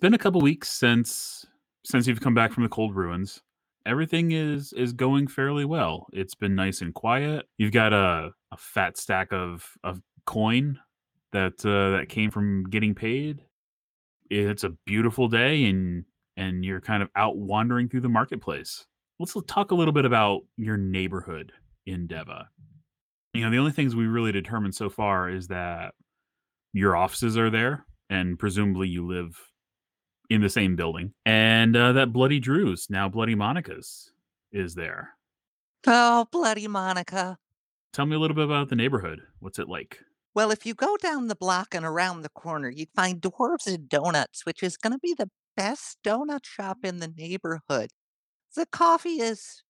Been a couple weeks since since you've come back from the cold ruins. Everything is is going fairly well. It's been nice and quiet. You've got a a fat stack of of coin that uh, that came from getting paid. It's a beautiful day, and and you're kind of out wandering through the marketplace. Let's talk a little bit about your neighborhood in Deva. You know, the only things we really determined so far is that your offices are there, and presumably you live in the same building, and uh, that Bloody Drew's now Bloody Monica's is there. Oh, bloody Monica. Tell me a little bit about the neighborhood. What's it like? Well, if you go down the block and around the corner, you'd find Dwarves and Donuts, which is going to be the best donut shop in the neighborhood. The coffee is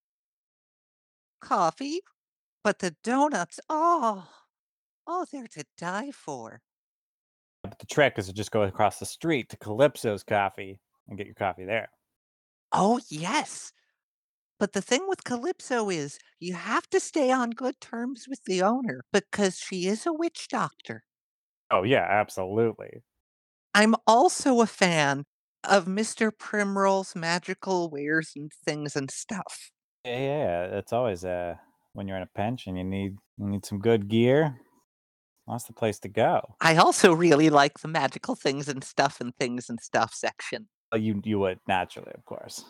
coffee, but the donuts, oh, oh, they're to die for. But the trick is to just go across the street to Calypso's Coffee and get your coffee there. Oh, yes. But the thing with Calypso is you have to stay on good terms with the owner because she is a witch doctor. Oh yeah, absolutely. I'm also a fan of Mr. Primroll's magical wares and things and stuff. Yeah, yeah. It's always uh when you're in a pinch and you need you need some good gear. That's the place to go. I also really like the magical things and stuff and things and stuff section. Uh, You you would naturally, of course.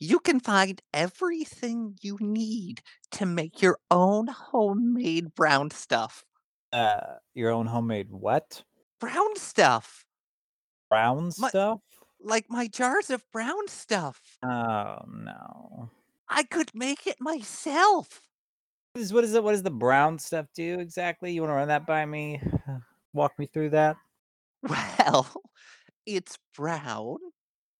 You can find everything you need to make your own homemade brown stuff. Uh, your own homemade what? Brown stuff. Brown My, stuff? like my jars of brown stuff. Oh no. I could make it myself. What is what is it? What does the brown stuff do exactly? You want to run that by me? Walk me through that. Well, it's brown,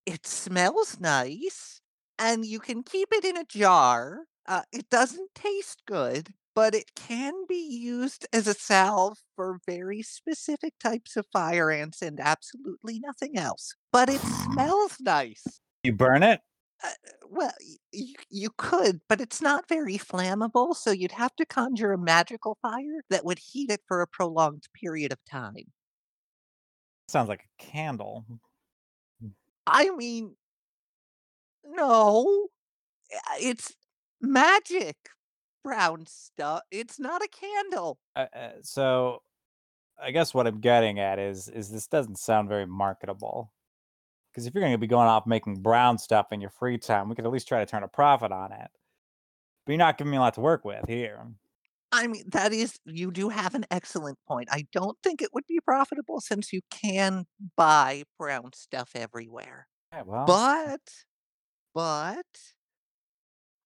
it smells nice, and you can keep it in a jar. Uh, it doesn't taste good, but it can be used as a salve for very specific types of fire ants and absolutely nothing else. But it smells nice. You burn it? Uh, well, you, you could, but it's not very flammable, so you'd have to conjure a magical fire that would heat it for a prolonged period of time. Sounds like a candle. I mean, no, it's magic brown stuff. It's not a candle. Uh, uh, so I guess what I'm getting at is is this doesn't sound very marketable. Because if you're going to be going off making brown stuff in your free time, we could at least try to turn a profit on it. But you're not giving me a lot to work with here. I mean, that is, you do have an excellent point. I don't think it would be profitable since you can buy brown stuff everywhere. Yeah, well, But, but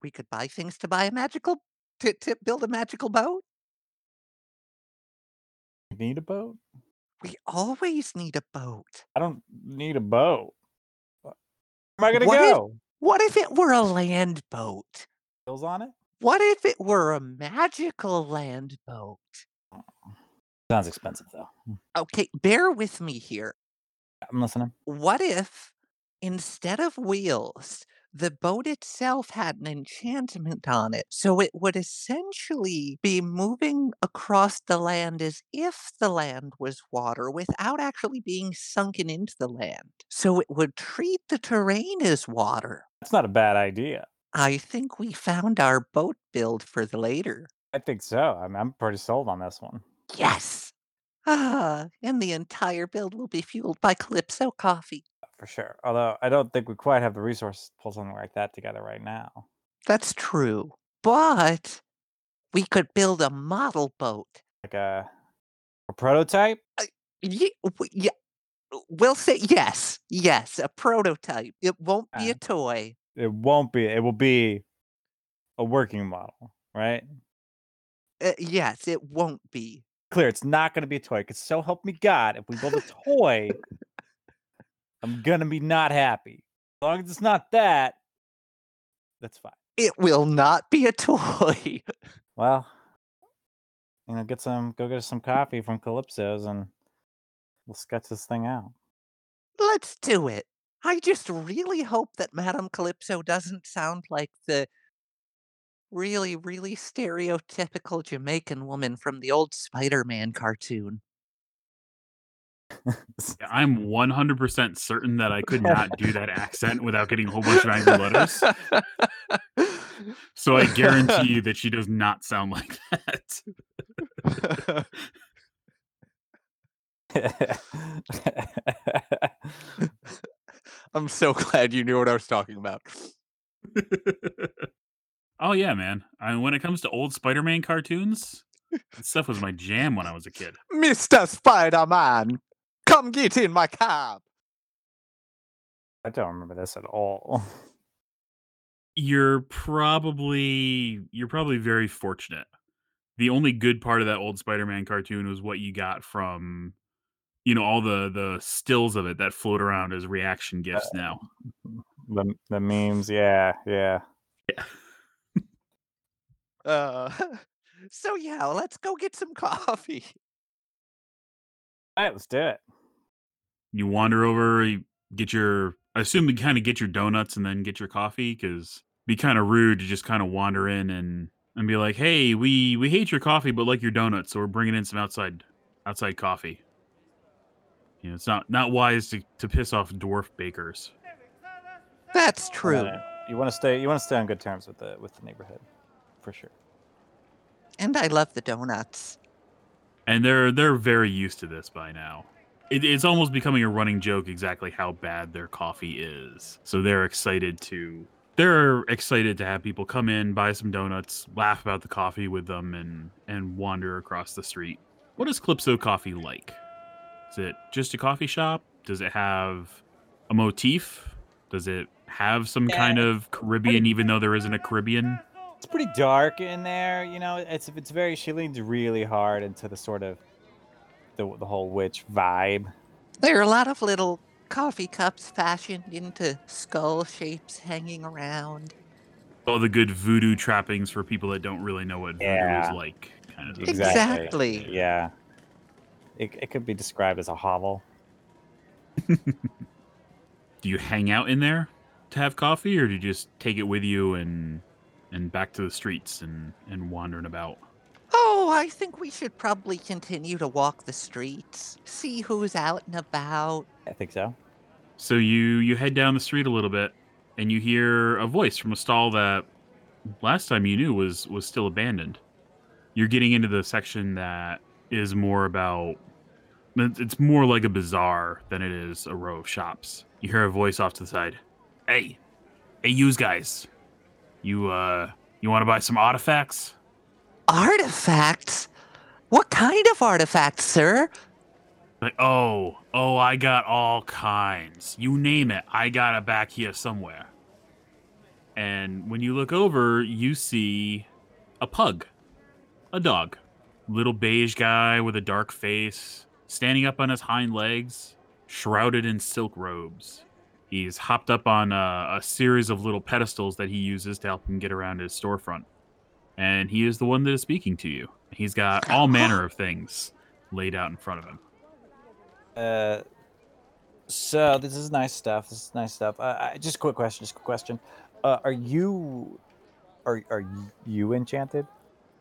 we could buy things to buy a magical, to, to build a magical boat. you need a boat? We always need a boat. I don't need a boat. Am I going to What if, what if it were a land boat? Wheels on it? What if it were a magical land boat? Sounds expensive though. Hmm, Okay, bear with me here. I'm listening. What if instead of wheels, the boat itself had an enchantment on it? So it would essentially be moving across the land as if the land was water without actually being sunken into the land. So it would treat the terrain as water. That's not a bad idea. I think we found our boat build for the later. I think so. I'm, I'm pretty sold on this one. Yes! Ah, and the entire build will be fueled by Calypso coffee. For sure. Although I don't think we quite have the resources to pull something like that together right now. That's true. But we could build a model boat. Like a, a prototype? Ye- w- Yeah, we'll say yes. Yes, a prototype. It won't be a Uh, toy. it won't be. It will be a working model, right? Uh, yes, it won't be. Clear. It's not going to be a toy. Because so help me God, if we build a toy, I'm gonna be not happy. As long as it's not that, that's fine. It will not be a toy. Well, you know, get some. Go get us some coffee from Calypso's, and we'll sketch this thing out. Let's do it. I just really hope that Madame Calypso doesn't sound like the really, really stereotypical Jamaican woman from the old Spider Man cartoon. I'm 100% certain that I could not do that accent without getting a whole bunch of angry letters. So I guarantee you that she does not sound like that. I'm so glad you knew what I was talking about. oh yeah, man. I mean, when it comes to old Spider-Man cartoons, that stuff was my jam when I was a kid. Mr. Spider Man, come get in my cab. I don't remember this at all. You're probably you're probably very fortunate. The only good part of that old Spider-Man cartoon was what you got from you know all the the stills of it that float around as reaction GIFs now. The the memes, yeah, yeah. Uh, so yeah, let's go get some coffee. All right, let's do it. You wander over, you get your I assume you kind of get your donuts and then get your coffee because be kind of rude to just kind of wander in and and be like, "Hey, we we hate your coffee, but like your donuts, so we're bringing in some outside outside coffee." You know, it's not not wise to, to piss off dwarf bakers. That's true. Uh, you want to stay. You want to stay on good terms with the with the neighborhood, for sure. And I love the donuts. And they're they're very used to this by now. It, it's almost becoming a running joke exactly how bad their coffee is. So they're excited to they're excited to have people come in, buy some donuts, laugh about the coffee with them, and and wander across the street. What is Calypso Coffee like? Is it just a coffee shop? Does it have a motif? Does it have some kind of Caribbean, even though there isn't a Caribbean? It's pretty dark in there. You know, it's it's very. She leans really hard into the sort of the the whole witch vibe. There are a lot of little coffee cups fashioned into skull shapes hanging around. All the good voodoo trappings for people that don't really know what voodoo Yeah. is like. Kind of. Exactly. Yeah. It it could be described as a hovel. do you hang out in there to have coffee or do you just take it with you and and back to the streets and and wandering about. Oh, I think we should probably continue to walk the streets, see who's out and about. I think so. so you you head down the street a little bit and you hear a voice from a stall that last time you knew was was still abandoned. You're getting into the section that is more about it's it's more like a bazaar than it is a row of shops. You hear a voice off to the side. Hey hey yous guys you uh you want to buy some artifacts Artifacts? What kind of artifacts, sir? Like, oh, oh, I got all kinds. You name it, I got it back here somewhere. And when you look over, you see a pug, a dog, little beige guy with a dark face, standing up on his hind legs, shrouded in silk robes. He's hopped up on a, a series of little pedestals that he uses to help him get around his storefront. And he is the one that is speaking to you. He's got all manner of things laid out in front of him. Uh, so this is nice stuff. This is nice stuff. Uh, I, just a quick question. Just a quick question. Uh, are you, are are you enchanted?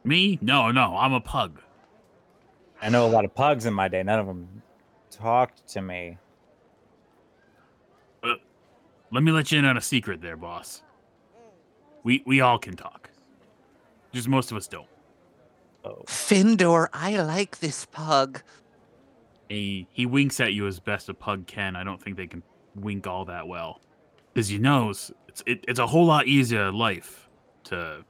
Me? No, no, I'm a pug. I know a lot of pugs in my day. None of them talked to me. Let me let you in on a secret there, boss. We we all can talk. Just most of us don't. Oh, Findor, I like this pug. He he winks at you as best a pug can. I don't think they can wink all that well. Cause you knows it's it, it's a whole lot easier life to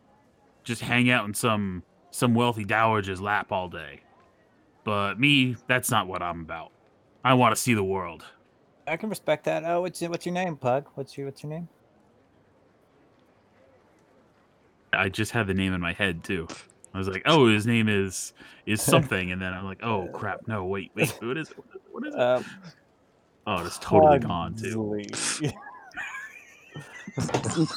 just hang out in some some wealthy dowager's lap all day. But me, that's not what I'm about. I want to see the world. I can respect that. Oh, what's your, what's your name, pug? What's your what's your name? I just had the name in my head too. I was like, "Oh, his name is is something," and then I'm like, "Oh crap! No, wait, wait, what is it? What is it?" Um, oh, it's totally gone too. Pugsley.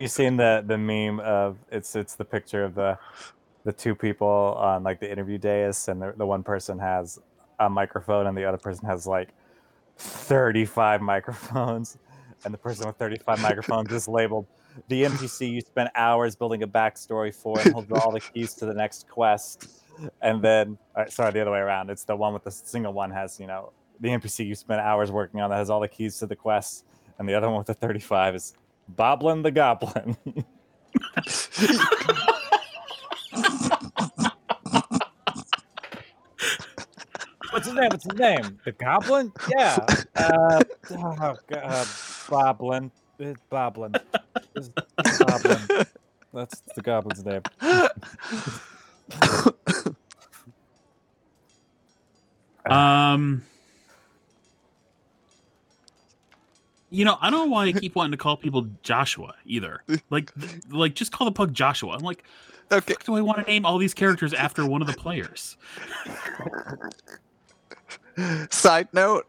you seen the the meme of it's it's the picture of the the two people on like the interview dais and the, the one person has a microphone and the other person has like 35 microphones and the person with 35 microphones is labeled the npc you spent hours building a backstory for and holds all the keys to the next quest and then uh, sorry, the other way around. It's the one with the single one has you know the NPC you spent hours working on that has all the keys to the quests, and the other one with the 35 is Boblin the Goblin. his name? What's his name? The Goblin? Yeah. Uh, oh, God, uh, Boblin. It's Boblin. It's Boblin. That's the Goblin's name. Um, you know, I don't know why I keep wanting to call people Joshua either. Like, like just call the pug Joshua. I'm like, Okay. do I want to name all these characters after one of the players? Side note: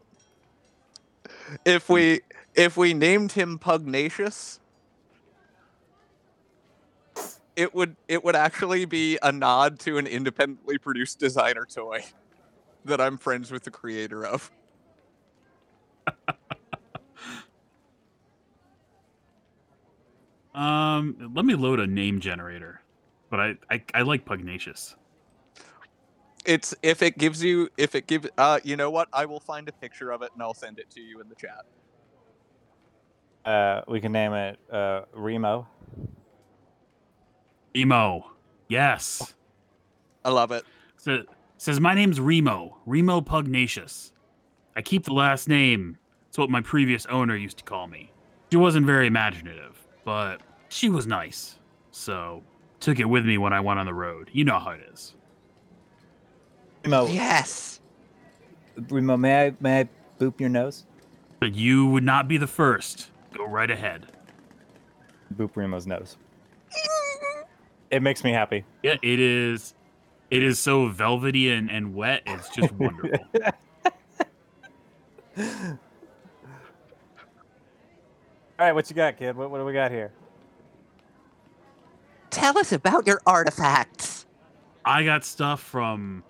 If we if we named him Pugnacious, it would it would actually be a nod to an independently produced designer toy that I'm friends with the creator of. Um, let me load a name generator, but I I, I like Pugnacious. It's if it gives you if it gives uh you know what I will find a picture of it and I'll send it to you in the chat. Uh, we can name it uh, Remo. Emo, yes. I love it. So, says my name's Remo, Remo Pugnacious. I keep the last name. It's what my previous owner used to call me. She wasn't very imaginative, but she was nice. So took it with me when I went on the road. You know how it is. Remo, Yes. Remo, may I may I boop your nose? But you would not be the first. Go right ahead. Boop Remo's nose. It makes me happy. Yeah, it is. It is so velvety and, and wet. It's just wonderful. All right, what you got, kid? What, what do we got here? Tell us about your artifacts. I got stuff from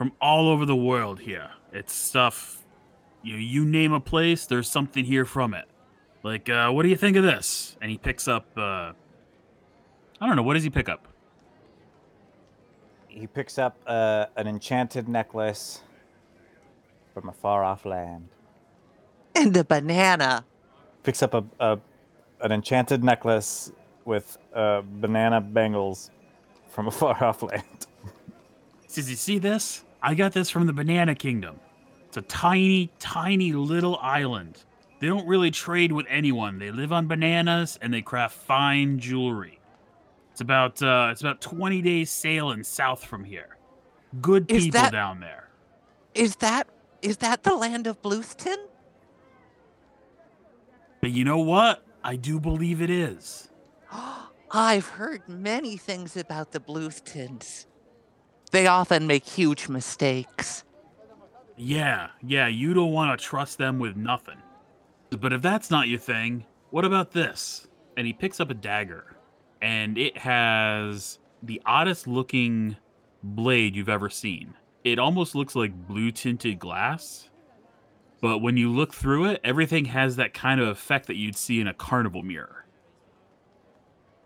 from all over the world here. It's stuff you you name a place, there's something here from it. Like, uh, what do you think of this? And he picks up uh I don't know, what does he pick up? He picks up uh, an enchanted necklace from a far off land. And a banana. Picks up a, a an enchanted necklace with uh, banana bangles from a far off land. Says, you see this? I got this from the Banana Kingdom. It's a tiny, tiny little island. They don't really trade with anyone. They live on bananas and they craft fine jewelry. It's about uh, it's about 20 days sailing south from here. Good Is people that- down there. Is that is that the land of Blueston? But you know what? I do believe it is. I've heard many things about the Bluestons. They often make huge mistakes. Yeah, yeah, you don't want to trust them with nothing. But if that's not your thing, what about this? And he picks up a dagger, and it has the oddest looking blade you've ever seen. It almost looks like blue tinted glass, but when you look through it, everything has that kind of effect that you'd see in a carnival mirror.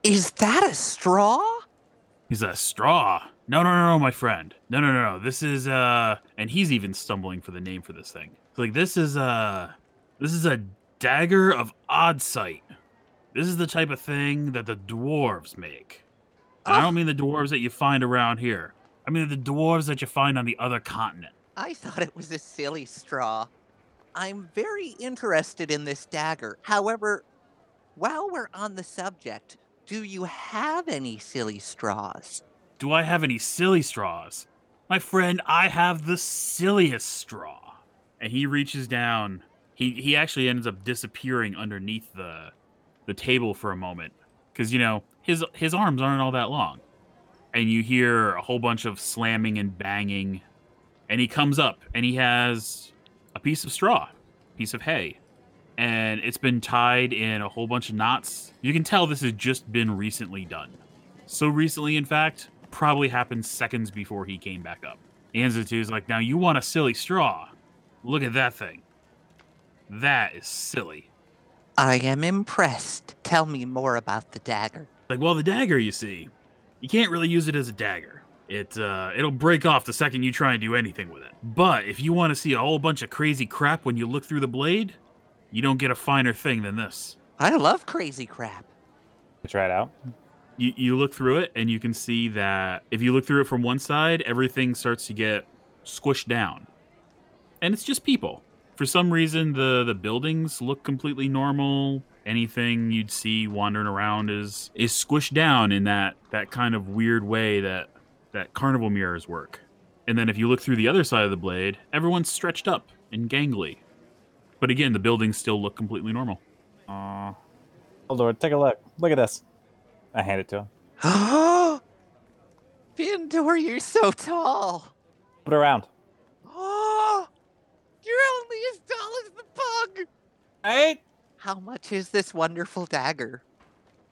Is that a straw? He's a straw. No, no, no, no, my friend. No, no, no, no. This is uh, and he's even stumbling for the name for this thing. Like this is uh, this is a dagger of odd sight. This is the type of thing that the dwarves make. And I Oh. don't mean the dwarves that you find around here. I mean the dwarves that you find on the other continent. I thought it was a silly straw. I'm very interested in this dagger. However, while we're on the subject, do you have any silly straws? Do I have any silly straws? My friend, I have the silliest straw. And he reaches down. He he actually ends up disappearing underneath the the table for a moment cuz you know, his his arms aren't all that long. And you hear a whole bunch of slamming and banging. And he comes up and he has a piece of straw, piece of hay. And it's been tied in a whole bunch of knots. You can tell this has just been recently done. So recently, in fact, probably happened seconds before he came back up. He hands it to you, he's like, Now you want a silly straw? Look at that thing. That is silly. I am impressed. Tell me more about the dagger. Like, well, the dagger, you see, you can't really use it as a dagger. It uh, it'll break off the second you try and do anything with it. But if you want to see a whole bunch of crazy crap when you look through the blade, you don't get a finer thing than this. I love crazy crap. Try it out. You you look through it and you can see that if you look through it from one side, everything starts to get squished down. And it's just people. For some reason the the buildings look completely normal. Anything you'd see wandering around is is squished down in that that kind of weird way that that carnival mirrors work. And then if you look through the other side of the blade, everyone's stretched up and gangly. But again, the buildings still look completely normal. Uh, oh Lord, take a look. Look at this. I hand it to him. Findor, you're so tall. Put it around. Oh, you're only as tall as the pug. Hey, How much is this wonderful dagger?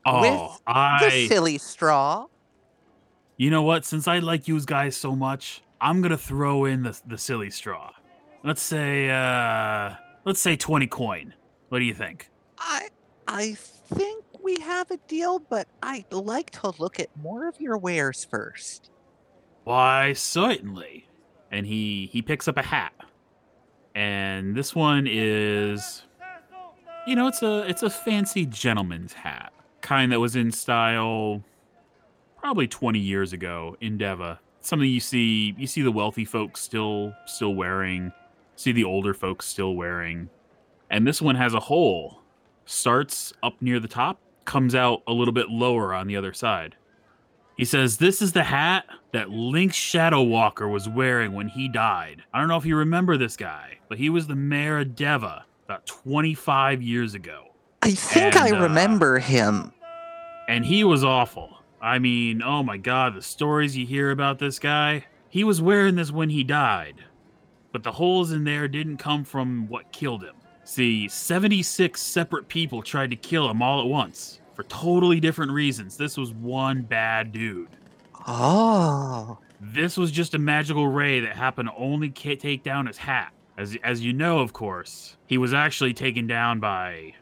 Oh, With The silly straw. You know what? Since I like you guys so much, I'm gonna throw in the the silly straw. Let's say uh let's say 20 coin. What do you think? I I think we have a deal, but I'd like to look at more of your wares first. Why, certainly. And he he picks up a hat. And this one is you know, it's a it's a fancy gentleman's hat. Kind that was in style probably 20 years ago in Deva. Something you see you see the wealthy folks still still wearing, see the older folks still wearing. And this one has a hole. Starts up near the top, comes out a little bit lower on the other side. He says, This is the hat that Link Shadow Walker was wearing when he died. I don't know if you remember this guy, but he was the mayor of Deva about 25 years ago. I think I And, uh, remember him. And he was awful. I mean, oh my god, the stories you hear about this guy. He was wearing this when he died. But the holes in there didn't come from what killed him. See, 76 separate people tried to kill him all at once for totally different reasons. This was one bad dude. Oh, This was just a magical ray that happened to only take down his hat. As, as you know, of course, he was actually taken down by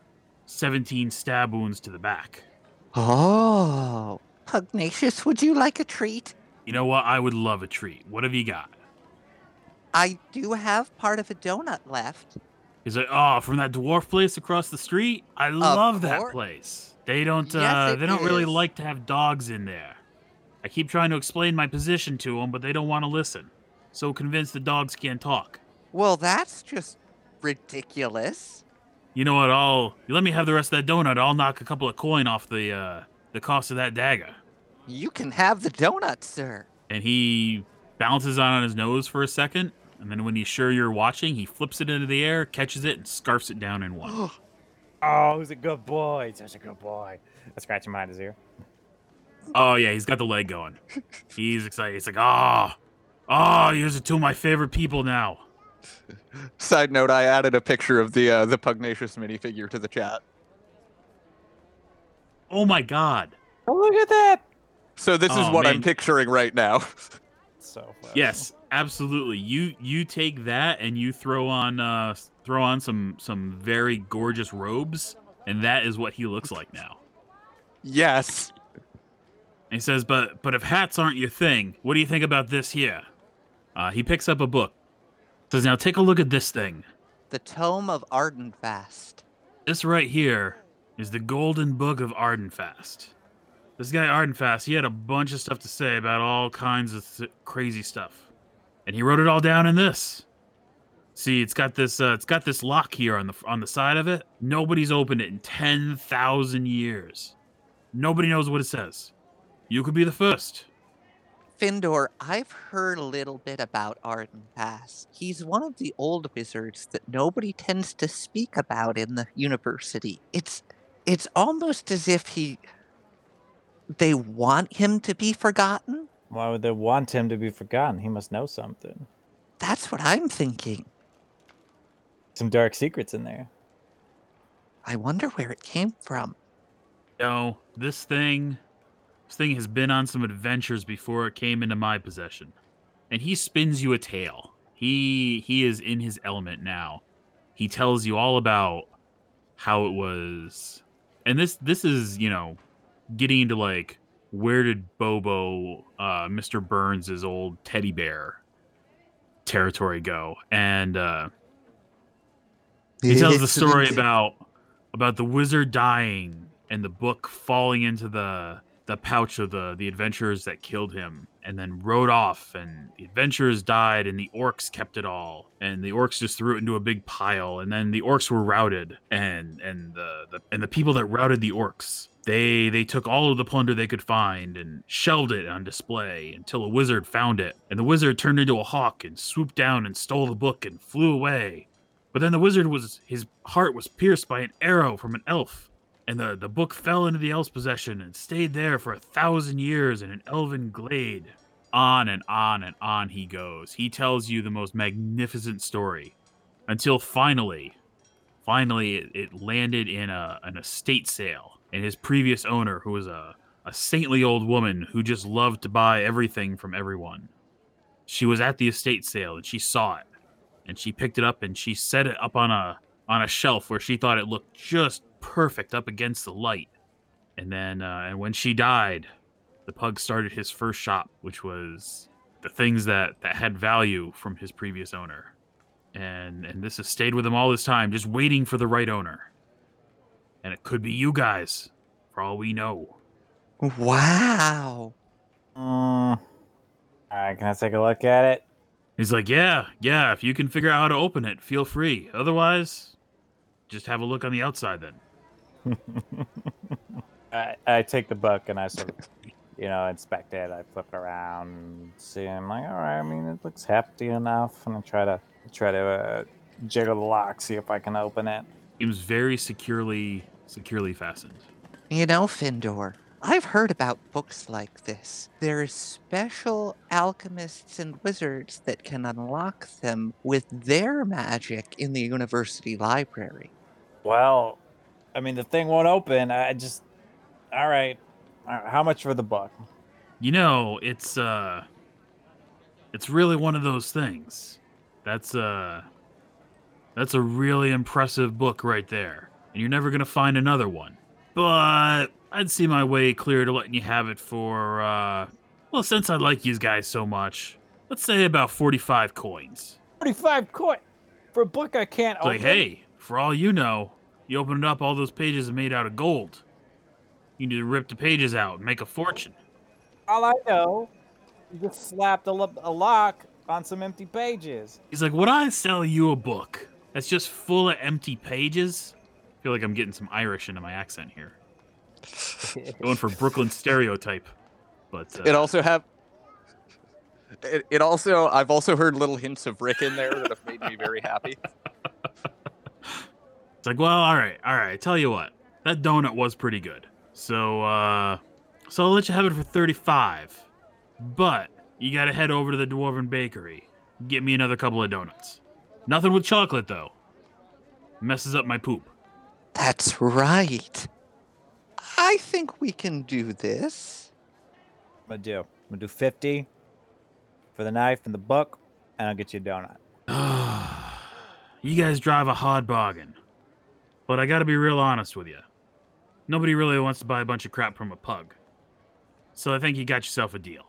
17 stab wounds to the back. oh. Pugnacious, would you like a treat? You know what? I would love a treat. What have you got? I do have part of a donut left. He's like, oh, from that dwarf place across the street? I love that course. place. They don't, Yes, uh, they don't really like to have dogs in there. I keep trying to explain my position to them, but they don't want to listen. So convinced the dogs can't talk. Well, that's just ridiculous. You know what? I'll you let me have the rest of that donut. I'll knock a couple of coin off the uh, the cost of that dagger. You can have the donut, sir. And he bounces on his nose for a second, and then when he's sure you're watching, he flips it into the air, catches it, and scarfs it down in one. Oh, he's a good boy. He's such a good boy. I scratch him behind his ear. Oh yeah, he's got the leg going. He's excited. He's like, oh, oh, yours are two of my favorite people now. Side note: I added a picture of the uh, the pugnacious minifigure to the chat. Oh my god. Oh, look at that. So this is Oh, what I'm picturing right now. So funny. Yes, absolutely. You you take that and you throw on uh throw on some some very gorgeous robes, and that is what he looks like now. yes. And he says, "But but if hats aren't your thing, what do you think about this here?" Uh, he picks up a book. Says, "Now take a look at this thing. The Tome of Ardenfast. This right here is the Golden Book of Ardenfast. This guy Ardenfast, he had a bunch of stuff to say about all kinds of th- crazy stuff, and he wrote it all down in this. See, it's got this uh, it's got this lock here on the on the side of it. Nobody's opened it in ten thousand years. Nobody knows what it says. You could be the first. Findor, I've heard a little bit about Ardenfast. He's one of the old wizards that nobody tends to speak about in the university. It's it's almost as if he they want him to be forgotten. Why would they want him to be forgotten? He must know something. That's what I'm thinking. Some dark secrets in there. I wonder where it came from. No, this thing, this thing has been on some adventures before it came into my possession, and he spins you a tale. He he is in his element now. He tells you all about how it was, and this this is you know getting into like where did Bobo, uh, Mr. Burns' old teddy bear territory go? And uh, he tells the story about about the wizard dying and the book falling into the the pouch of the the adventurers that killed him and then rode off and the adventurers died and the orcs kept it all and the orcs just threw it into a big pile and then the orcs were routed and and the, the and the people that routed the orcs they they took all of the plunder they could find and shelved it on display until a wizard found it and the wizard turned into a hawk and swooped down and stole the book and flew away but then the wizard was his heart was pierced by an arrow from an elf, and the, the book fell into the elf's possession and stayed there for a thousand years in an elven glade. On and on and on he goes. He tells you the most magnificent story. Until finally, finally it, it landed in a an estate sale. And his previous owner, who was a, a saintly old woman who just loved to buy everything from everyone. She was at the estate sale and she saw it and she picked it up and she set it up on a on a shelf where she thought it looked just perfect up against the light. And then uh, and when she died, the pug started his first shop, which was the things that that had value from his previous owner. And and this has stayed with him all this time, just waiting for the right owner. And it could be you guys, for all we know. Wow. Mm. All right, can I take a look at it? He's like, yeah, yeah. If you can figure out how to open it, feel free. Otherwise, just have a look on the outside then. I, I take the book and I sort of, you know, inspect it. I flip it around, see. I'm like, all right. I mean, it looks hefty enough, and I try to try to uh, jiggle the lock, see if I can open it. It was very securely securely fastened. You know, Findor, I've heard about books like this. There are special alchemists and wizards that can unlock them with their magic in the university library. Well, I mean, the thing won't open. I just, all right. All right, How much for the book? You know, it's uh it's really one of those things. That's uh that's a really impressive book right there. And you're never going to find another one. But I'd see my way clear to letting you have it for uh well, since I like you guys so much, let's say about 45 coins. Forty-five coin for a book I can't It's like, hey, for all you know, you open it up, all those pages are made out of gold. You need to rip the pages out and make a fortune. All I know, you just slapped a, lo- a lock on some empty pages. He's like, Would I sell you a book that's just full of empty pages? I feel like I'm getting some Irish into my accent here. Going for Brooklyn stereotype. But uh, It also have. It, it also I've also heard little hints of Rick in there that have made me very happy. it's like, well, all right, all right. Tell you what, that donut was pretty good. So, uh, so I'll let you have it for 35. But you got to head over to the Dwarven Bakery. Get me another couple of donuts. Nothing with chocolate though. Messes up my poop. That's right. I think we can do this. I'm gonna do. I'm gonna do fifty for the knife and the book, and I'll get you a donut. you guys drive a hard bargain. But I gotta be real honest with you. Nobody really wants to buy a bunch of crap from a pug. So I think you got yourself a deal.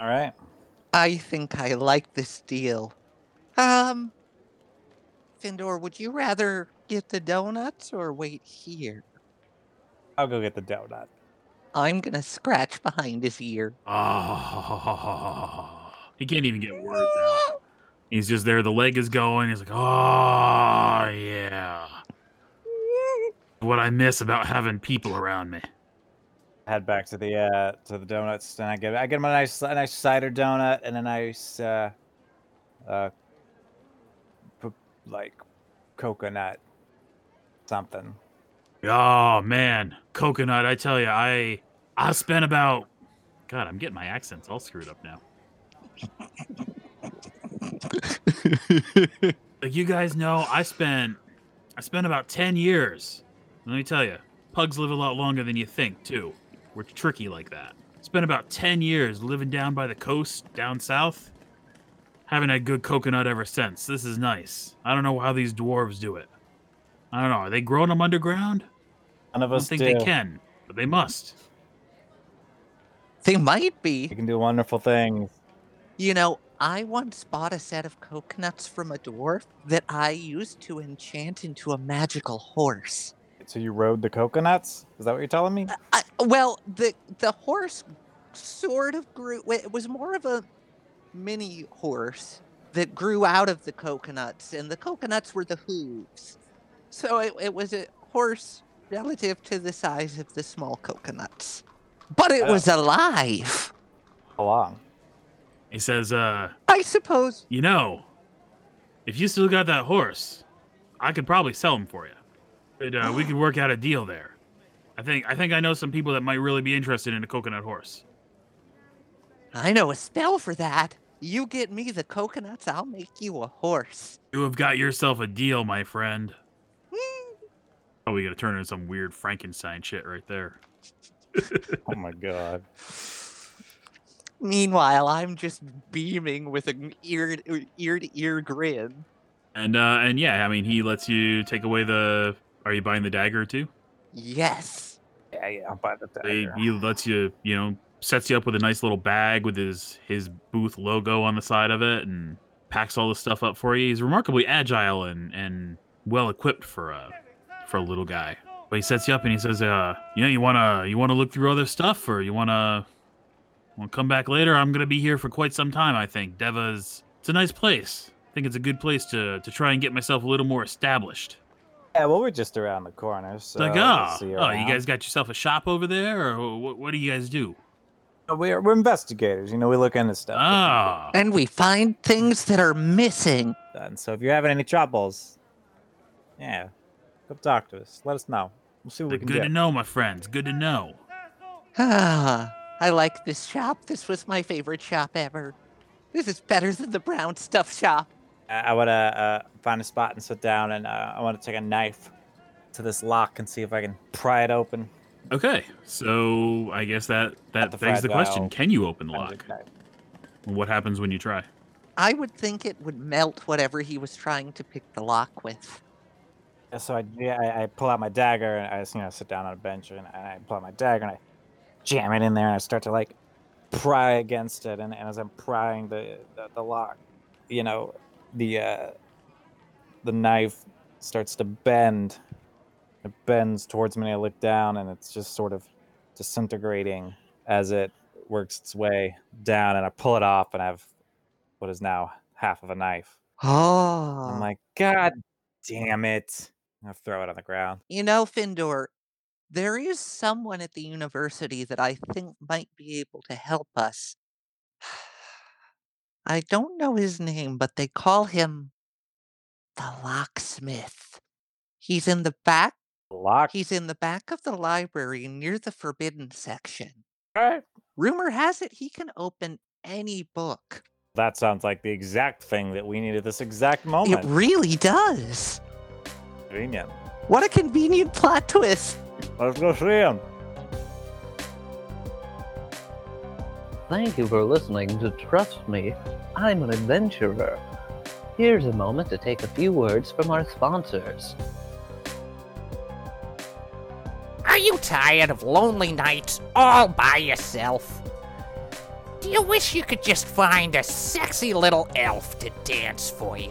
All right. I think I like this deal. Um, Findor, would you rather get the donuts or wait here? I'll go get the donut. I'm gonna scratch behind his ear. Oh, he can't even get words out. He's just there. The leg is going. He's like, oh yeah. What I miss about having people around me. Head back to the uh to the donuts, and I get I get him a nice a nice cider donut and a nice uh uh p- like coconut something. Oh man, coconut! I tell you, I I spent about. God, I'm getting my accents all screwed up now. Like you guys know, I spent I spent about ten years. Let me tell you, pugs live a lot longer than you think too. We're tricky like that. Spent about ten years living down by the coast, down south. Haven't had good coconut ever since. This is nice. I don't know how these dwarves do it. I don't know. Are they growing them underground? None of I don't us think do. they can, but they must. They might be. They can do wonderful things. You know, I once bought a set of coconuts from a dwarf that I used to enchant into a magical horse. So you rode the coconuts? Is that what you're telling me? Uh, I, well, the the horse sort of grew. It was more of a mini horse that grew out of the coconuts, and the coconuts were the hooves. So it, it was a horse relative to the size of the small coconuts, but it Oh. was alive. How long? He says, uh, I suppose. you know, if you still got that horse, I could probably sell him for you. But, uh, we could work out a deal there. I think I think I know some people that might really be interested in a coconut horse. I know a spell for that. You get me the coconuts, I'll make you a horse. You have got yourself a deal, my friend. Hmm. Oh, we gotta turn into some weird Frankenstein shit right there. Oh my god. Meanwhile, I'm just beaming with an ear ear to ear grin. And uh and yeah, I mean he lets you take away the are you buying the dagger too? Yes. Yeah, yeah, I'll buy the He, dagger. he lets you, you know, sets you up with a nice little bag with his his booth logo on the side of it and packs all the stuff up for you. He's remarkably agile and and well equipped for a for a little guy. But he sets you up and he says, uh, you know, you wanna you wanna look through other stuff or you wanna wanna come back later? I'm gonna be here for quite some time, I think. Deva's it's a nice place. I think it's a good place to to try and get myself a little more established. Yeah, well, we're just around the corner, so like, oh, you oh, you guys got yourself a shop over there, or what, what do you guys do? We're, we're investigators. You know, we look into stuff. Ah, And we find things that are missing. And so if you're having any troubles, yeah, come talk to us. Let us know. We'll see what we can do. good can to know, my friends. Good to know. Ah, I like this shop. This was my favorite shop ever. This is better than the brown stuff shop. I, I want to uh, find a spot and sit down, and uh, I want to take a knife to this lock and see if I can pry it open. Okay, so I guess that that the begs the question: fragile Can you open the lock? What happens when you try? I would think it would melt whatever he was trying to pick the lock with. Yeah, So I, yeah, I, I pull out my dagger and I just, you know, sit down on a bench and, and I pull out my dagger and I jam it in there and I start to like pry against it. And, and as I'm prying the, the, the lock, you know, the uh, the knife starts to bend. It bends towards me. and I look down and it's just sort of disintegrating as it works its way down. And I pull it off and I have what is now half of a knife. Oh. I'm like, God damn it. I throw it on the ground. You know, Findor, there is someone at the university that I think might be able to help us. I don't know his name, but they call him the locksmith. He's in the back. Lock. He's in the back of the library near the forbidden section. Alright. Rumor has it he can open any book. That sounds like the exact thing that we need at this exact moment. It really does. Convenient. What a convenient plot twist. Let's go see him. Thank you for listening to Trust Me, I'm an Adventurer. Here's a moment to take a few words from our sponsors. Are you tired of lonely nights all by yourself? Do you wish you could just find a sexy little elf to dance for you?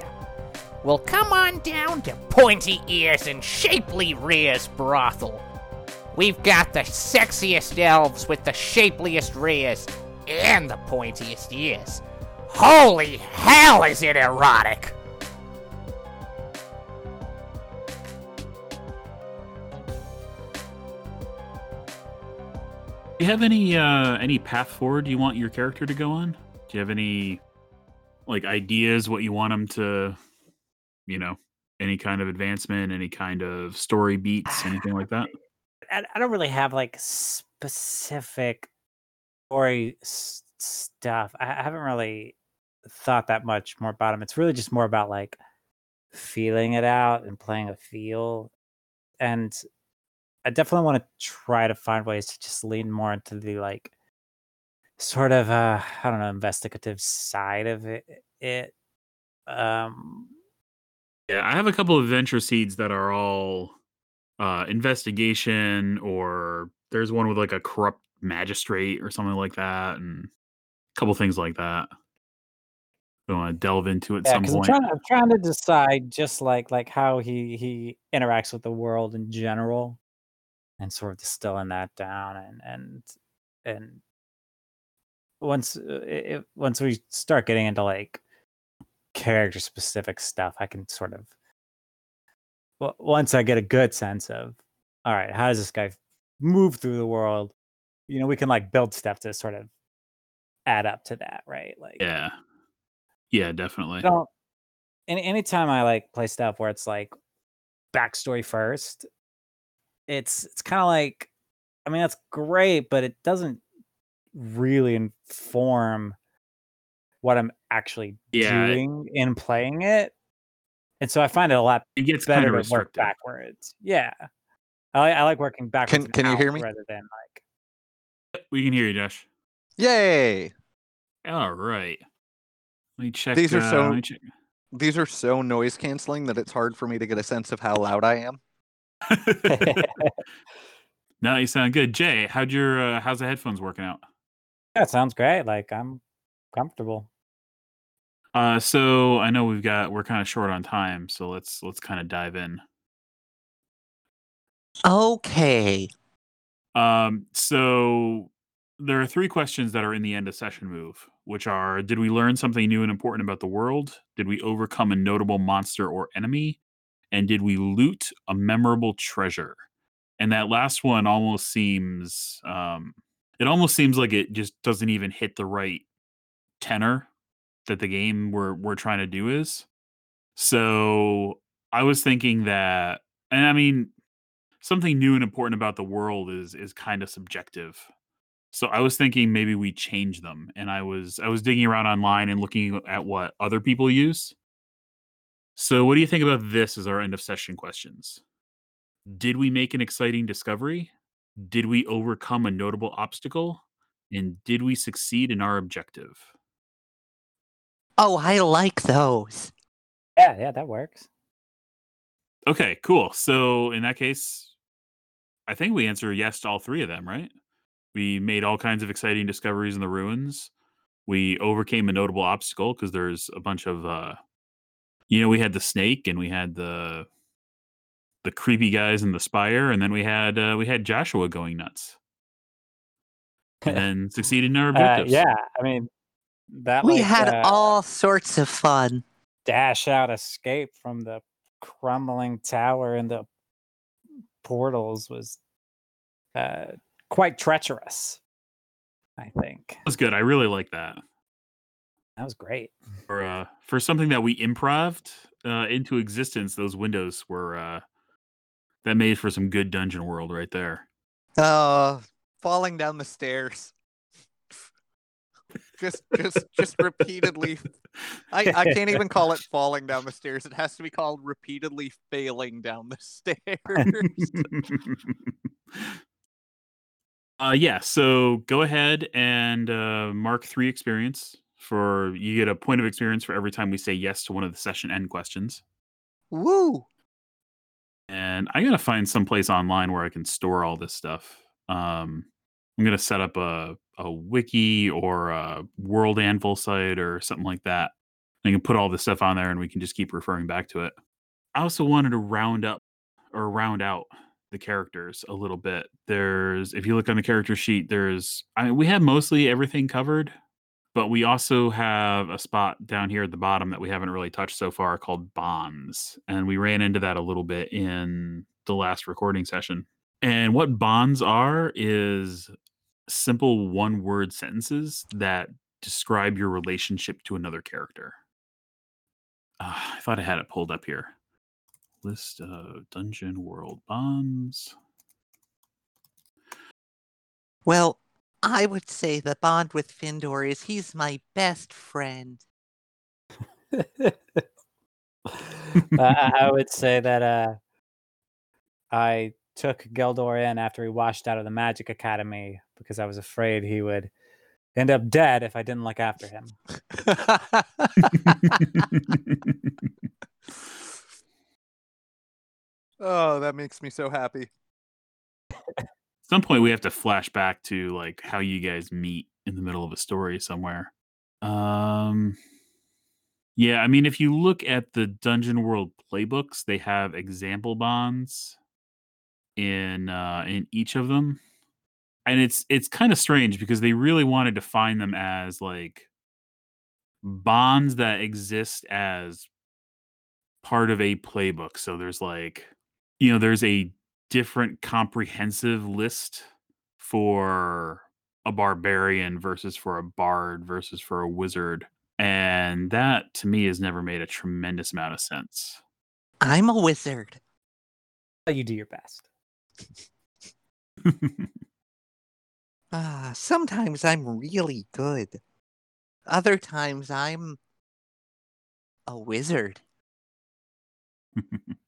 Well, come on down to Pointy Ears and Shapely Rears Brothel. We've got the sexiest elves with the shapeliest rears and the pointiest ears. Holy hell, is it erotic! Do you have any uh any path forward you want your character to go on? Do you have any like ideas what you want them to you know, any kind of advancement, any kind of story beats, anything like that? I, I don't really have like specific story s- stuff. I, I haven't really thought that much more about him. It's really just more about like feeling it out and playing a feel. And I definitely want to try to find ways to just lean more into the like sort of uh I don't know investigative side of it. it. Um Yeah, I have a couple of venture seeds that are all uh investigation or there's one with like a corrupt magistrate or something like that, and a couple things like that. We want to delve into it Yeah, some I'm trying, I'm trying to decide just like like how he he interacts with the world in general, and sort of distilling that down, and and and once uh, i- i- once we start getting into like character specific stuff, I can sort of well, once I get a good sense of all right, how does this guy move through the world? You know, we can like build stuff to sort of add up to that, right? Like Yeah, yeah, definitely. Don't any anytime I like play stuff where it's like backstory first, it's it's kind of like I mean that's great, but it doesn't really inform what I'm actually Yeah, it- doing in playing it. And so I find it a lot It gets kind better of to work backwards. Yeah. I, like- I like working backwards. and can you hear me? Rather than like We can hear you, Josh. Yay! All right. Let me check. These are uh, so- check. These are so noise canceling that it's hard for me to get a sense of how loud I am. no, you sound good. Jay, how'd your uh, how's the headphones working out? that sounds great. Like I'm comfortable. Uh, so I know we've got we're kind of short on time, so let's let's kind of dive in. Okay. Um, so there are three questions that are in the end of session move, which are: Did we learn something new and important about the world? Did we overcome a notable monster or enemy? And did we loot a memorable treasure? And that last one almost seems um, it almost seems like it just doesn't even hit the right tenor that the game we're we're trying to do is. So I was thinking that, and I mean, something new and important about the world is is kind of subjective. So I was thinking maybe we change them, and I was I was digging around online and looking at what other people use. So what do you think about this as our end of session questions? Did we make an exciting discovery? Did we overcome a notable obstacle? And did we succeed in our objective? Oh, I like those. Yeah, yeah, that works. Okay, cool. So in that case, I think we answer yes to all three of them, right? We made all kinds of exciting discoveries in the ruins. We overcame a notable obstacle because there's a bunch of uh you know, we had the snake and we had the the creepy guys in the spire, and then we had uh we had Joshua going nuts. And then succeeded in our Uh, objectives. yeah, I mean that We like, had uh, all sorts of fun. dash out escape from the crumbling tower and the portals was uh, quite treacherous. I think That was good. I really like that. That was great. For uh for something that we improved uh into existence, those windows were uh that made for some good dungeon world right there. Uh, falling down the stairs. just, just, just repeatedly. I, I can't even call it falling down the stairs. It has to be called repeatedly failing down the stairs. uh yeah, so go ahead and uh mark three experience for you get a point of experience for every time we say yes to one of the session end questions. Woo! And I gotta find some place online where I can store all this stuff. Um I'm gonna set up a a wiki or a world anvil site or something like that. I can put all this stuff on there and we can just keep referring back to it. I also wanted to round up or round out the characters a little bit. There's if you look on the character sheet, there's I mean, we have mostly everything covered, but we also have a spot down here at the bottom that we haven't really touched so far called bonds. And we ran into that a little bit in the last recording session. And what bonds are is simple one word sentences that describe your relationship to another character. Uh, I thought I had it pulled up here. List of dungeon world bonds. Well, I would say the bond with Findor is he's my best friend. I, I I would say that uh, I took Geldor in after he washed out of the Magic Academy because I was afraid he would end up dead if I didn't look after him. oh, that makes me so happy. Some point we have to flash back to like how you guys meet in the middle of a story somewhere. Um yeah, I mean if you look at the Dungeon World playbooks, they have example bonds in uh in each of them. And it's it's kind of strange because they really wanted to find them as like bonds that exist as part of a playbook. So there's like you know, there's a different comprehensive list for a barbarian versus for a bard versus for a wizard. And that to me has never made a tremendous amount of sense. I'm a wizard. You do your best. Ah, sometimes I'm really good. Other times I'm a wizard.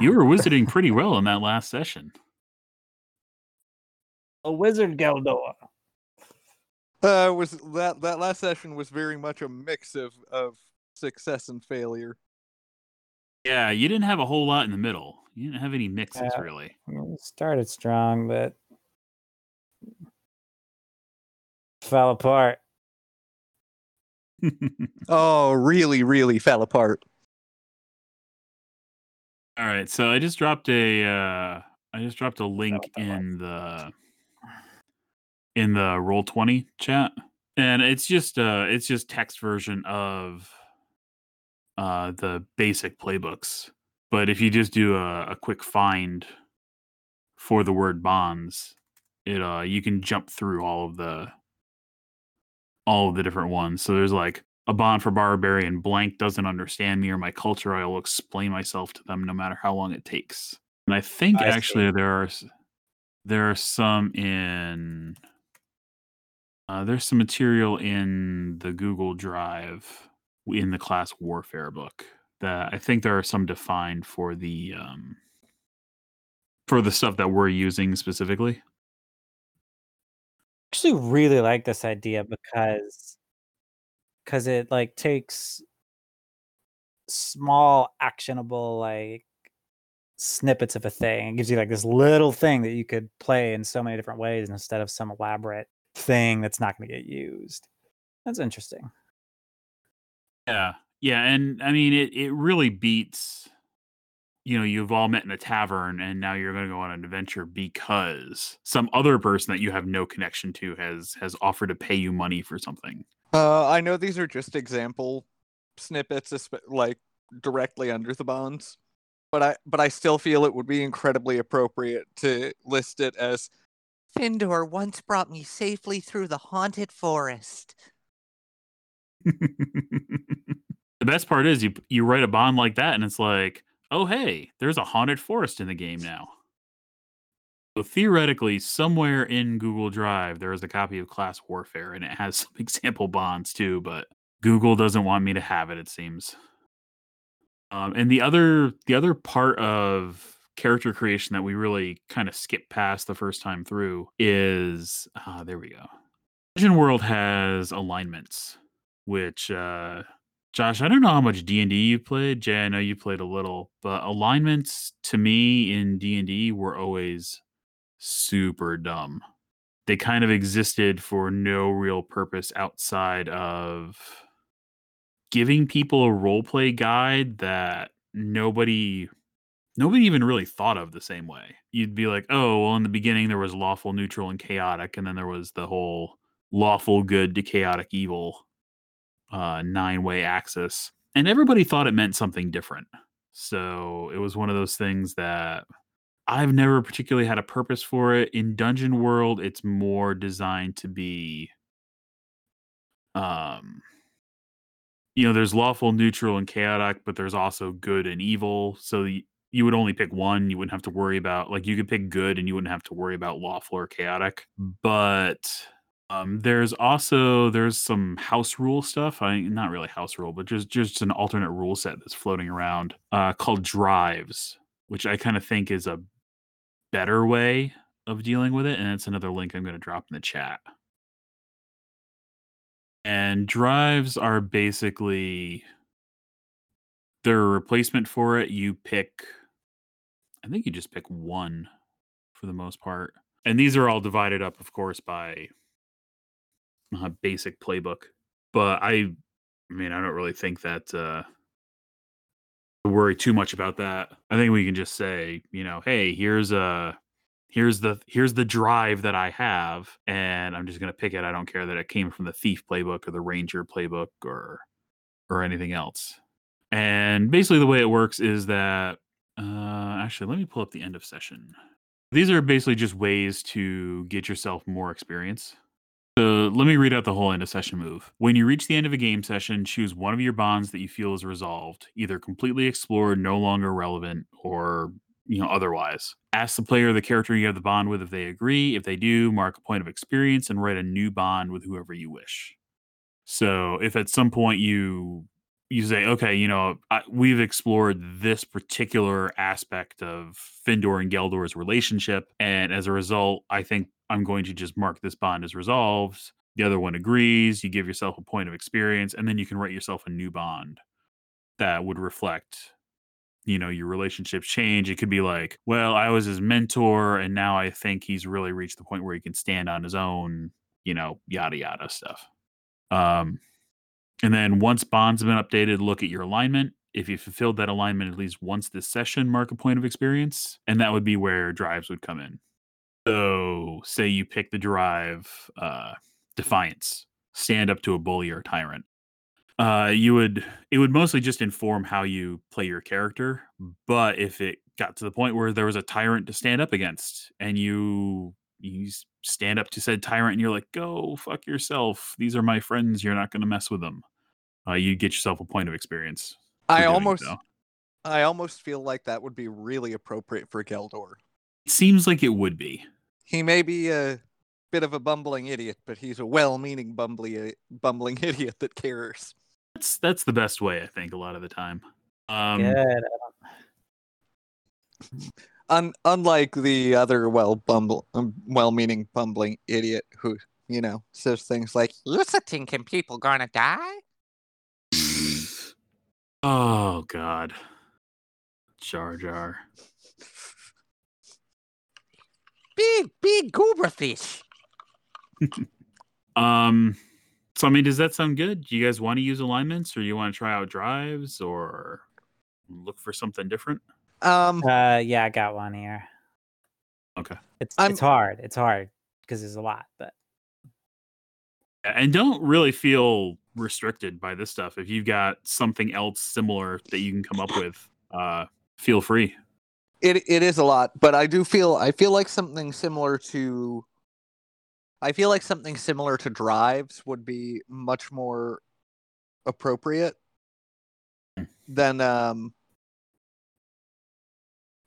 you were wizarding pretty well in that last session. A wizard Galdor. Uh, was that that last session was very much a mix of of success and failure. Yeah, you didn't have a whole lot in the middle. You didn't have any mixes Yeah. really. It started strong, but fell apart. Oh, really, really fell apart. All right, so I just dropped a uh I just dropped a link in the in the roll 20 chat. And it's just uh it's just text version of uh the basic playbooks. But if you just do a, a quick find for the word bonds, it uh you can jump through all of the all of the different ones. So there's like a bond for barbarian blank doesn't understand me or my culture. I will explain myself to them no matter how long it takes. And I think I actually see. there are there are some in uh, there's some material in the Google Drive in the class warfare book that I think there are some defined for the um for the stuff that we're using specifically. I actually really like this idea because because it like takes small actionable like snippets of a thing it gives you like this little thing that you could play in so many different ways instead of some elaborate thing that's not going to get used that's interesting Yeah. Yeah, and I mean it it really beats you know, you've all met in a tavern and now you're going to go on an adventure because some other person that you have no connection to has has offered to pay you money for something. Uh, I know these are just example snippets, like directly under the bonds, but I but I still feel it would be incredibly appropriate to list it as Findor once brought me safely through the haunted forest. the best part is you you write a bond like that and it's like, "Oh hey, there's a haunted forest in the game now." So theoretically, somewhere in Google Drive, there is a copy of Class Warfare, and it has some example bonds too. But Google doesn't want me to have it. It seems. Um, and the other the other part of character creation that we really kind of skip past the first time through is uh, there we go. Dungeon World has alignments, which uh, Josh, I don't know how much D and D you played. Jay, I know you played a little, but alignments to me in D and D were always super dumb. They kind of existed for no real purpose outside of giving people a roleplay guide that nobody nobody even really thought of the same way. You'd be like, "Oh, well in the beginning there was lawful, neutral and chaotic and then there was the whole lawful good to chaotic evil uh nine-way axis." And everybody thought it meant something different. So, it was one of those things that I've never particularly had a purpose for it. In Dungeon World, it's more designed to be um you know, there's lawful, neutral, and chaotic, but there's also good and evil. So y- you would only pick one. You wouldn't have to worry about like you could pick good, and you wouldn't have to worry about lawful or chaotic. But um, there's also there's some house rule stuff. I not really house rule, but just just an alternate rule set that's floating around uh, called drives, which I kind of think is a better way of dealing with it. And it's another link I'm going to drop in the chat. And drives are basically they're a replacement for it. You pick, I think you just pick one for the most part. And these are all divided up, of course, by uh, basic playbook. But I, I mean, I don't really think that uh, worry too much about that. I think we can just say, you know, hey, here's a here's the here's the drive that I have, and I'm just gonna pick it. I don't care that it came from the thief playbook or the ranger playbook or or anything else. And basically, the way it works is that uh, actually, let me pull up the end of session. These are basically just ways to get yourself more experience. So let me read out the whole end of session move. When you reach the end of a game session, choose one of your bonds that you feel is resolved, either completely explored, no longer relevant, or you know otherwise. Ask the player or the character you have the bond with if they agree. If they do, mark a point of experience and write a new bond with whoever you wish. So if at some point you you say, okay, you know, I, we've explored this particular aspect of Findor and Geldor's relationship, and as a result, I think I'm going to just mark this bond as resolved. The other one agrees. You give yourself a point of experience, and then you can write yourself a new bond that would reflect, you know, your relationships change. It could be like, well, I was his mentor, and now I think he's really reached the point where he can stand on his own. You know, yada yada stuff. Um, and then once bonds have been updated, look at your alignment. If you fulfilled that alignment at least once this session, mark a point of experience, and that would be where drives would come in. So, say you pick the drive uh, Defiance, stand up to a bully or tyrant. Uh, you would it would mostly just inform how you play your character. But if it got to the point where there was a tyrant to stand up against, and you you stand up to said tyrant, and you're like, "Go fuck yourself. These are my friends. You're not going to mess with them." Uh, you get yourself a point of experience. I almost so. I almost feel like that would be really appropriate for Geldor. It seems like it would be. He may be a bit of a bumbling idiot, but he's a well-meaning bumbly bumbling idiot that cares. That's that's the best way, I think, a lot of the time. Um, Good. Un- unlike the other well bumble um, well-meaning bumbling idiot who, you know, says things like You thinking people gonna die? Oh God, Jar Jar. Big, big goober fish. Um, so I mean, does that sound good? Do you guys want to use alignments, or you want to try out drives, or look for something different? Um Uh, yeah, I got one here. Okay. It's I'm- it's hard. It's hard because there's a lot, but And don't really feel restricted by this stuff. If you've got something else similar that you can come up with, uh, feel free. it it is a lot, but I do feel I feel like something similar to I feel like something similar to drives would be much more appropriate Hmm. than um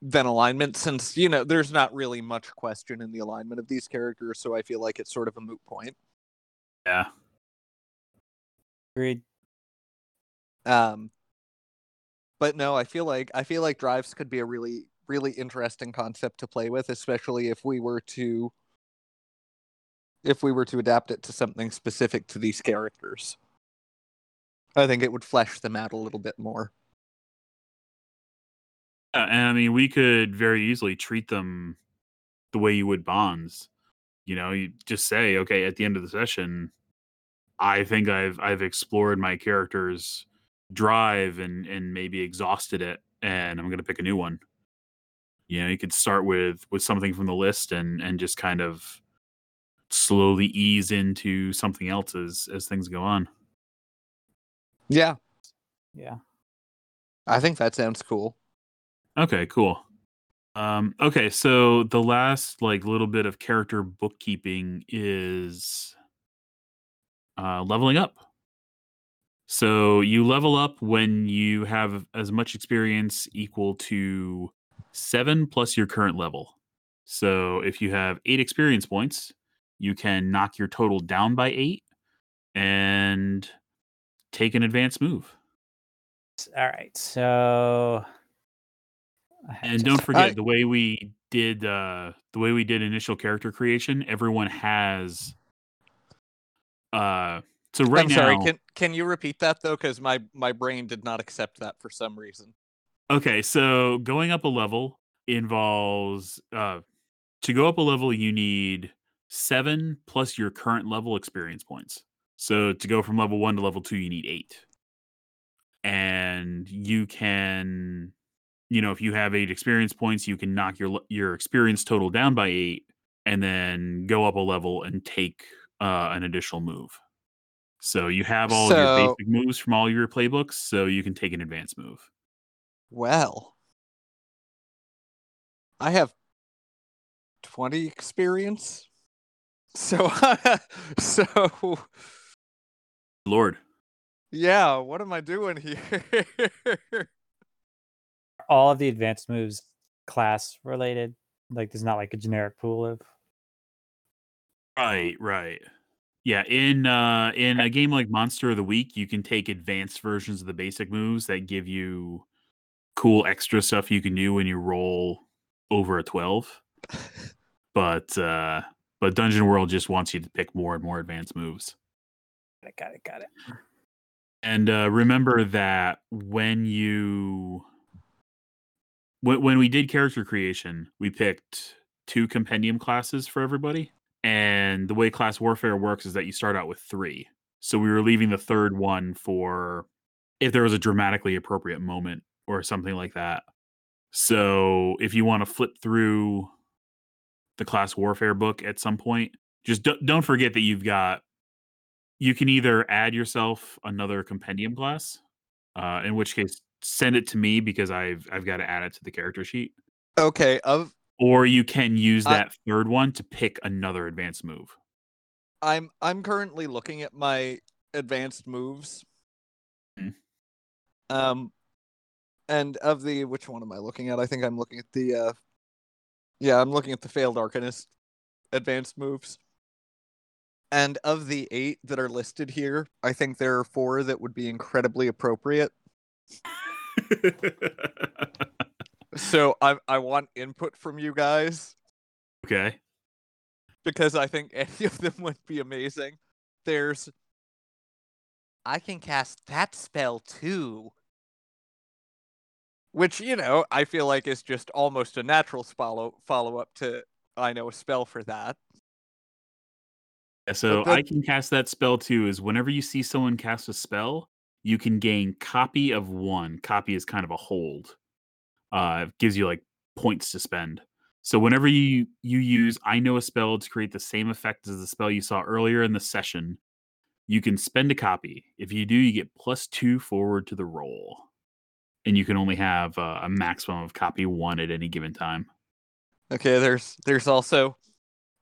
than alignment since you know there's not really much question in the alignment of these characters so I feel like it's sort of a moot point. Yeah. agreed. Um but no, I feel like I feel like drives could be a really really interesting concept to play with, especially if we were to if we were to adapt it to something specific to these characters. I think it would flesh them out a little bit more. And I mean, we could very easily treat them the way you would bonds. You know, you just say, okay, at the end of the session, I think I've I've explored my character's drive and and maybe exhausted it, and I'm going to pick a new one. You know, you could start with with something from the list and and just kind of slowly ease into something else as as things go on. Yeah, Yeah. I think that sounds cool. Okay, cool. Um, okay, so the last like little bit of character bookkeeping is uh, leveling up. So you level up when you have as much experience equal to seven plus your current level. So if you have eight experience points, you can knock your total down by eight and take an advanced move. All right. So. And don't forget I- the way we did uh the way we did initial character creation, everyone has uh so right I'm now sorry, can can you repeat that though cuz my my brain did not accept that for some reason. Okay, so going up a level involves uh to go up a level, you need seven plus your current level experience points. So to go from level one to level two, you need eight. And you can, you know, if you have eight experience points, you can knock your your experience total down by eight, and then go up a level and take uh, an additional move. So you have all of your basic moves from all your playbooks, so you can take an advanced move. Well, I have 20 experience. So, so Lord, yeah, what am I doing here? All of the advanced moves class related. Like there's not like a generic pool of Right, right. Yeah, in uh in a game like Monster of the Week, you can take advanced versions of the basic moves that give you cool extra stuff you can do when you roll over a 12. But uh but Dungeon World just wants you to pick more and more advanced moves. got it, got it, got it. And uh remember that when you when we did character creation, we picked two compendium classes for everybody. And the way class warfare works is that you start out with three. So we were leaving the third one for if there was a dramatically appropriate moment or something like that. So if you want to flip through the class warfare book at some point, just don't, don't forget that you've got you can either add yourself another compendium class, uh, in which case send it to me because I've I've got to add it to the character sheet, okay, of or you can use I- that third one to pick another advanced move. I'm I'm currently looking at my advanced moves. Mhm. Um and of the which one am I looking at? I think I'm looking at the uh yeah, I'm looking at the failed arcanist advanced moves. And of the 8 that are listed here, I think there are 4 that would be incredibly appropriate. So I I want input from you guys okay. because I think any of them would be amazing. There's I can cast that spell too. which you know I feel like is just almost a natural follow follow up to I know a spell for that. Yeah, So I can cast that spell too. Is whenever you see someone cast a spell, you can gain copy of one. Copy is kind of a hold. Uh, it gives you like points to spend. So whenever you you use I know a spell to create the same effect as the spell you saw earlier in the session, you can spend a copy. If you do, you get plus two forward to the roll, and you can only have uh, a maximum of copy one at any given time. Okay, there's there's also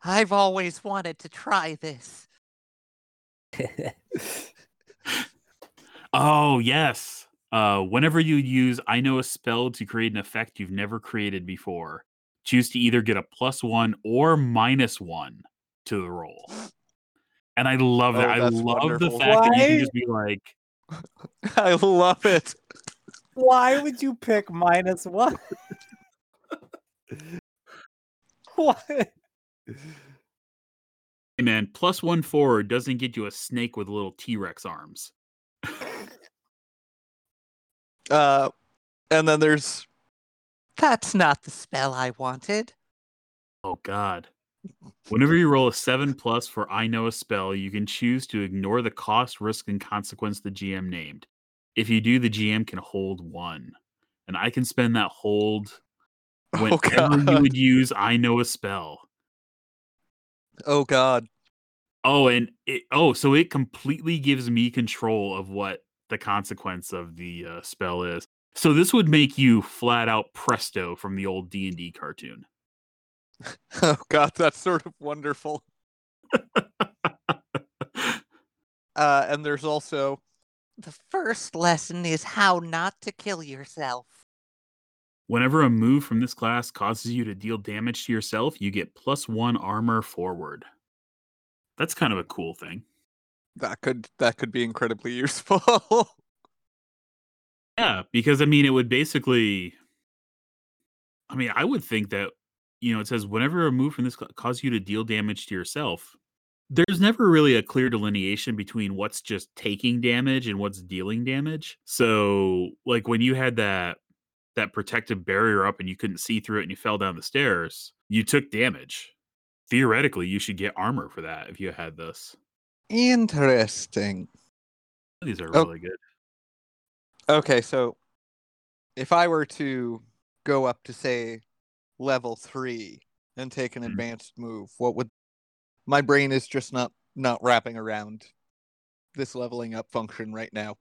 I've always wanted to try this. Oh yes. Uh, whenever you use I know a spell to create an effect you've never created before, choose to either get a plus one or minus one to the roll. And I love that. Oh, I love wonderful. the fact that you can just be like, I love it. Why would you pick minus one? what? hey man, plus one forward doesn't get you a snake with little T Rex arms. Uh and then there's That's not the spell I wanted. Oh god. Whenever you roll a seven plus for I know a spell, you can choose to ignore the cost, risk, and consequence the GM named. If you do, the GM can hold one. And I can spend that hold Oh, whenever you would use I know a spell. oh god. Oh, and it oh, so it completely gives me control of what the consequence of the uh, spell is. So this would make you flat out presto from the old D and D cartoon. Oh god, that's sort of wonderful. Uh and there's also The first lesson is how not to kill yourself. Whenever a move from this class causes you to deal damage to yourself, you get plus one armor forward. That's kind of a cool thing. That could that could be incredibly useful. Yeah, because I mean, it would basically. I mean, I would think that, you know, it says whenever a move from this causes you to deal damage to yourself, there's never really a clear delineation between what's just taking damage and what's dealing damage. So, like when you had that that protective barrier up and you couldn't see through it and you fell down the stairs, you took damage. Theoretically, you should get armor for that if you had this. Interesting. These are Oh. really good. Okay, so if I were to go up to say level three and take an Mhm. advanced move, what would my brain is just not not wrapping around this leveling up function right now.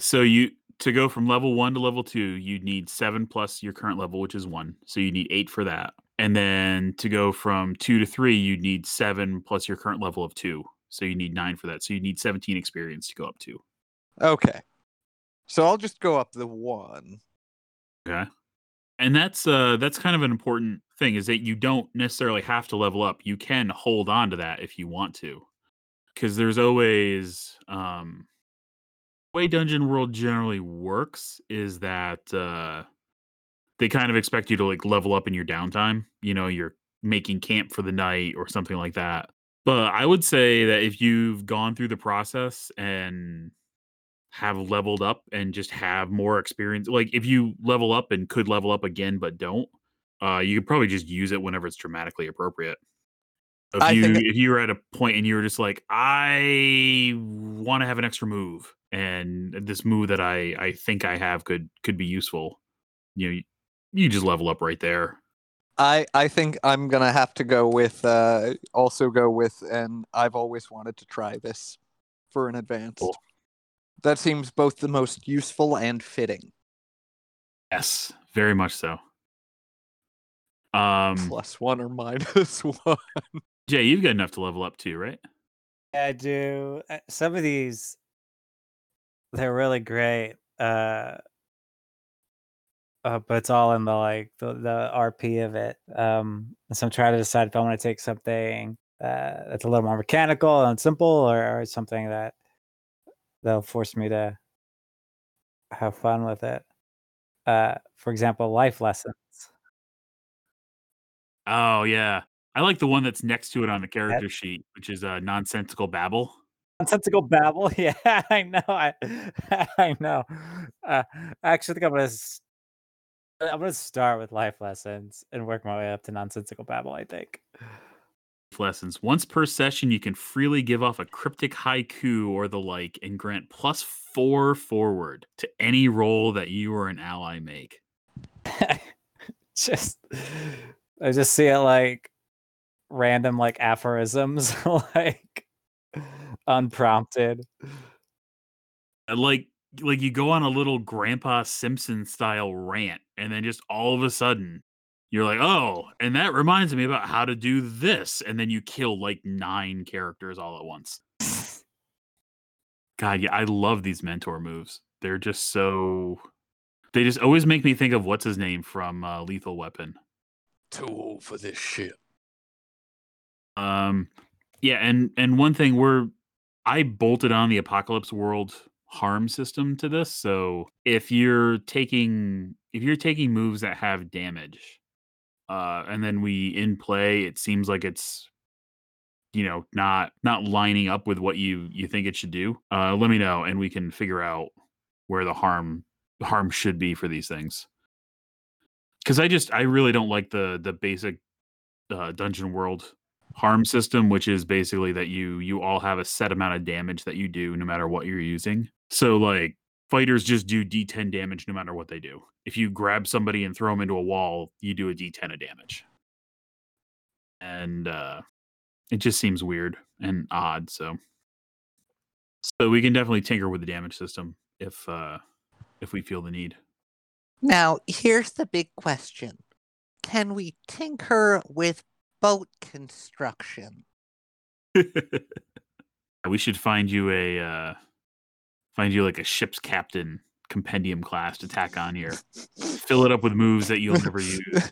So you to go from level one to level two, you need seven plus your current level, which is one. So you need eight for that. And then to go from two to three, you need seven plus your current level of two. So you need nine for that. So you need 17 experience to go up to. Okay. So I'll just go up the one. Okay. And that's uh that's kind of an important thing is that you don't necessarily have to level up. You can hold on to that if you want to. Cuz there's always um way Dungeon World generally works is that uh they kind of expect you to like level up in your downtime. You know, you're making camp for the night or something like that. But I would say that if you've gone through the process and have leveled up and just have more experience, like if you level up and could level up again but don't, uh, you could probably just use it whenever it's dramatically appropriate. If I you think- if you were at a point and you were just like, I want to have an extra move, and this move that I I think I have could could be useful, you know, you, you just level up right there. I I think I'm gonna have to go with uh also go with and I've always wanted to try this for an advanced. Cool. That seems both the most useful and fitting. Yes, very much so. Um, Plus one or minus one. Jay, you've got enough to level up too, right? I do. Uh, Some of these, they're really great. Uh, uh, but it's all in the like the, the RP of it. Um, and so I'm trying to decide if I want to take something uh, that's a little more mechanical and simple, or, or something that they'll force me to have fun with it. Uh, for example, life lessons. Oh yeah, I like the one that's next to it on the character sheet, which is uh, nonsensical babble. Nonsensical babble. Yeah, I know. I, I know. Uh, I actually think I'm gonna. I'm gonna start with life lessons and work my way up to nonsensical babble. I think. Lessons. Once per session, you can freely give off a cryptic haiku or the like, and grant plus four forward to any roll that you or an ally make. just, I just see it like random like aphorisms, like unprompted. Uh, Like, like you go on a little Grandpa Simpson style rant, and then just all of a sudden, you're like, "Oh," and that reminds me about how to do this, and then you kill like nine characters all at once. God, yeah, I love these mentor moves. They're just so. They just always make me think of what's his name from uh, Lethal Weapon. Too old for this shit. Um, yeah, and and one thing we're I bolted on the Apocalypse World harm system to this. So if you're taking if you're taking moves that have damage, uh, and then we in play, it seems like it's you know not not lining up with what you you think it should do. Uh, let me know, and we can figure out where the harm harm should be for these things. Because I just I really don't like the the basic uh, dungeon world harm system, which is basically that you you all have a set amount of damage that you do no matter what you're using. So like fighters just do D10 damage no matter what they do. If you grab somebody and throw them into a wall, you do a D10 of damage. And uh it just seems weird and odd, so so we can definitely tinker with the damage system if uh if we feel the need. Now, here's the big question Can we tinker with boat construction? we should find you a uh find you like a ship's captain compendium class to tack on here. Fill it up with moves that you'll never use.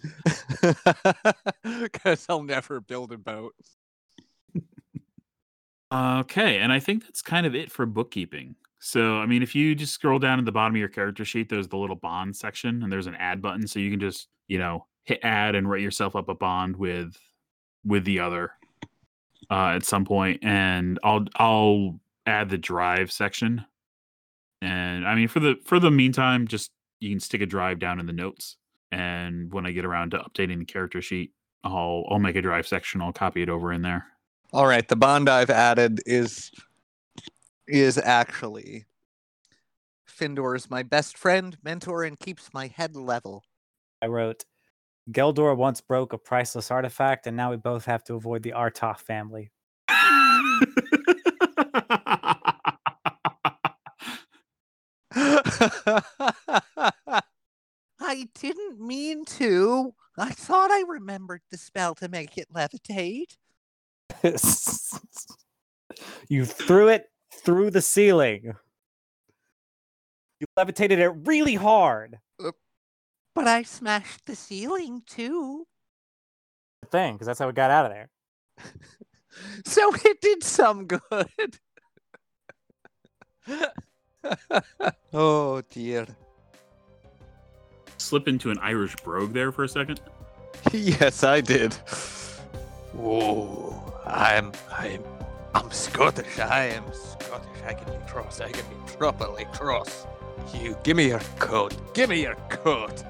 Because I'll never build a boat. Okay, and I think that's kind of it for bookkeeping. So, I mean, if you just scroll down at the bottom of your character sheet, there's the little bond section and there's an add button so you can just, you know, hit add and write yourself up a bond with with the other uh at some point. point and I'll I'll add the drive section. And I mean, for the for the meantime, just you can stick a drive down in the notes and when I get around to updating the character sheet, I'll I'll make a drive section. I'll copy it over in there. All right, the bond I've added is is actually Findor is my best friend, mentor, and keeps my head level. I wrote, Geldor once broke a priceless artifact, and now we both have to avoid the Artoth family. I didn't mean to. I thought I remembered the spell to make it levitate. you threw it through the ceiling. You levitated it really hard. But I smashed the ceiling too. Thing, because that's how we got out of there. so it did some good. oh dear. Slip into an Irish brogue there for a second. Yes, I did. Oh, I'm I'm I'm Scottish. I am Scottish. I can be cross. I can be properly cross. You give me your coat. Give me your coat.